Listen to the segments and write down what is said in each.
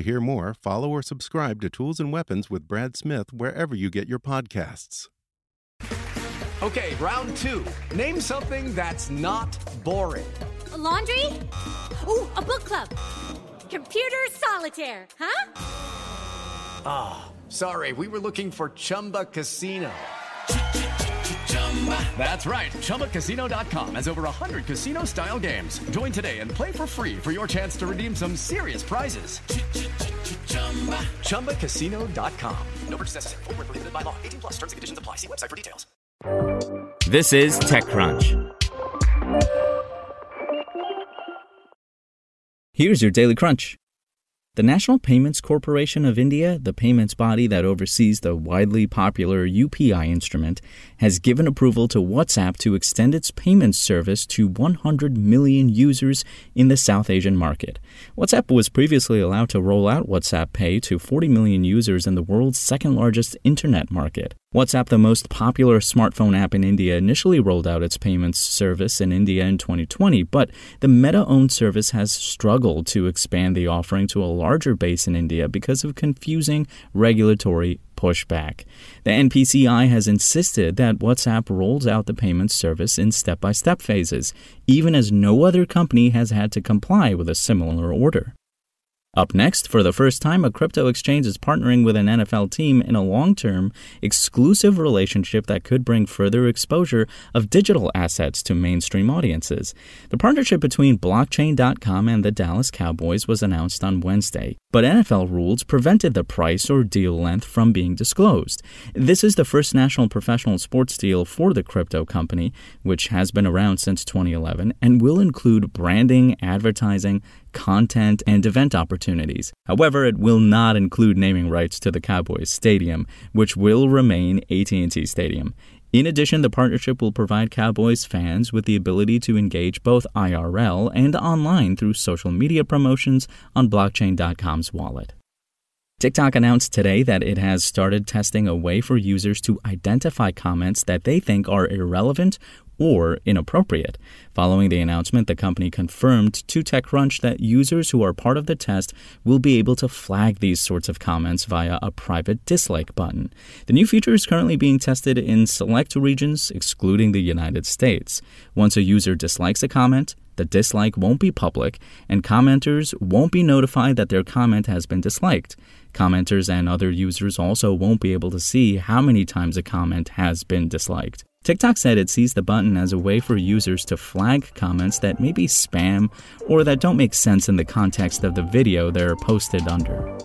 To hear more, follow or subscribe to Tools and Weapons with Brad Smith wherever you get your podcasts. Okay, round two. Name something that's not boring. A laundry? Ooh, a book club. Computer solitaire, huh? Ah, sorry, we were looking for Chumba Casino. That's right. ChumbaCasino.com has over 100 casino style games. Join today and play for free for your chance to redeem some serious prizes. ChumbaCasino.com. No purchase necessary. Full prohibited by law. 18 plus terms and conditions apply. See website for details. This is TechCrunch. Here's your Daily Crunch. The National Payments Corporation of India, the payments body that oversees the widely popular UPI instrument, has given approval to WhatsApp to extend its payments service to 100 million users in the South Asian market. WhatsApp was previously allowed to roll out WhatsApp Pay to 40 million users in the world's second largest internet market. WhatsApp, the most popular smartphone app in India, initially rolled out its payments service in India in 2020, but the Meta owned service has struggled to expand the offering to a larger base in India because of confusing regulatory pushback. The NPCI has insisted that WhatsApp rolls out the payments service in step by step phases, even as no other company has had to comply with a similar order. Up next, for the first time, a crypto exchange is partnering with an NFL team in a long term, exclusive relationship that could bring further exposure of digital assets to mainstream audiences. The partnership between Blockchain.com and the Dallas Cowboys was announced on Wednesday, but NFL rules prevented the price or deal length from being disclosed. This is the first national professional sports deal for the crypto company, which has been around since 2011 and will include branding, advertising, content, and event opportunities. However, it will not include naming rights to the Cowboys Stadium, which will remain AT&T Stadium. In addition, the partnership will provide Cowboys fans with the ability to engage both IRL and online through social media promotions on blockchain.com's wallet. TikTok announced today that it has started testing a way for users to identify comments that they think are irrelevant or inappropriate. Following the announcement, the company confirmed to TechCrunch that users who are part of the test will be able to flag these sorts of comments via a private dislike button. The new feature is currently being tested in select regions, excluding the United States. Once a user dislikes a comment, the dislike won't be public, and commenters won't be notified that their comment has been disliked. Commenters and other users also won't be able to see how many times a comment has been disliked. TikTok said it sees the button as a way for users to flag comments that may be spam or that don't make sense in the context of the video they're posted under.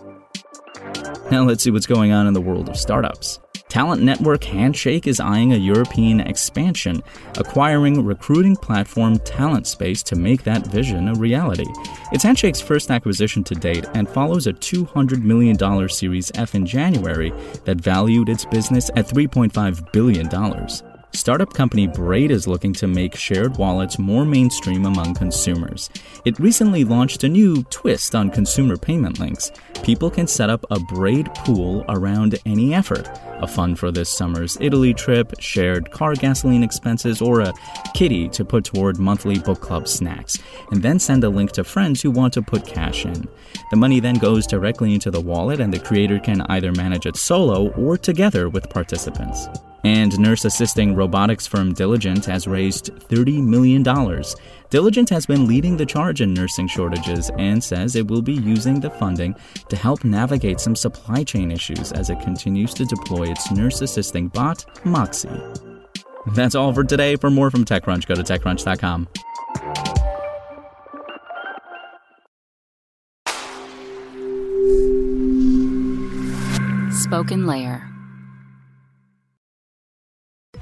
Now let's see what's going on in the world of startups. Talent network Handshake is eyeing a European expansion, acquiring recruiting platform TalentSpace to make that vision a reality. It's Handshake's first acquisition to date and follows a $200 million Series F in January that valued its business at $3.5 billion. Startup company Braid is looking to make shared wallets more mainstream among consumers. It recently launched a new twist on consumer payment links. People can set up a Braid pool around any effort a fund for this summer's Italy trip, shared car gasoline expenses, or a kitty to put toward monthly book club snacks, and then send a link to friends who want to put cash in. The money then goes directly into the wallet, and the creator can either manage it solo or together with participants. And nurse assisting robotics firm Diligent has raised $30 million. Diligent has been leading the charge in nursing shortages and says it will be using the funding to help navigate some supply chain issues as it continues to deploy its nurse assisting bot, Moxie. That's all for today. For more from TechCrunch, go to TechCrunch.com. Spoken Layer.